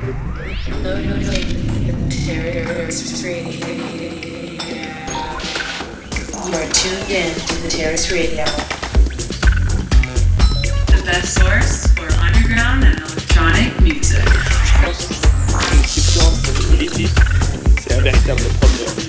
You are tuned in to the Terrace Radio. The best source for underground and electronic music. C'est un véritable problème.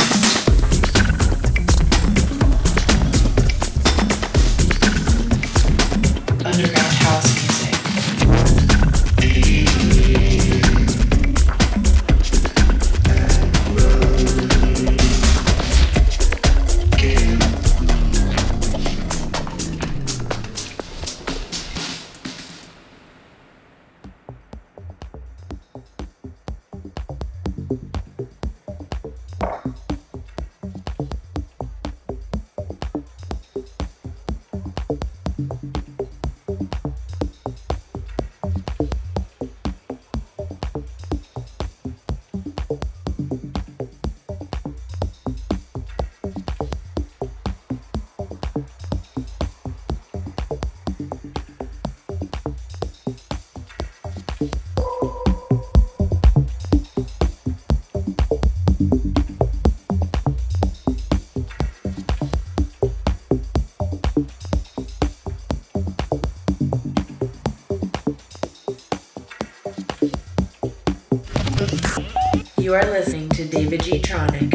You are listening to David Gtronic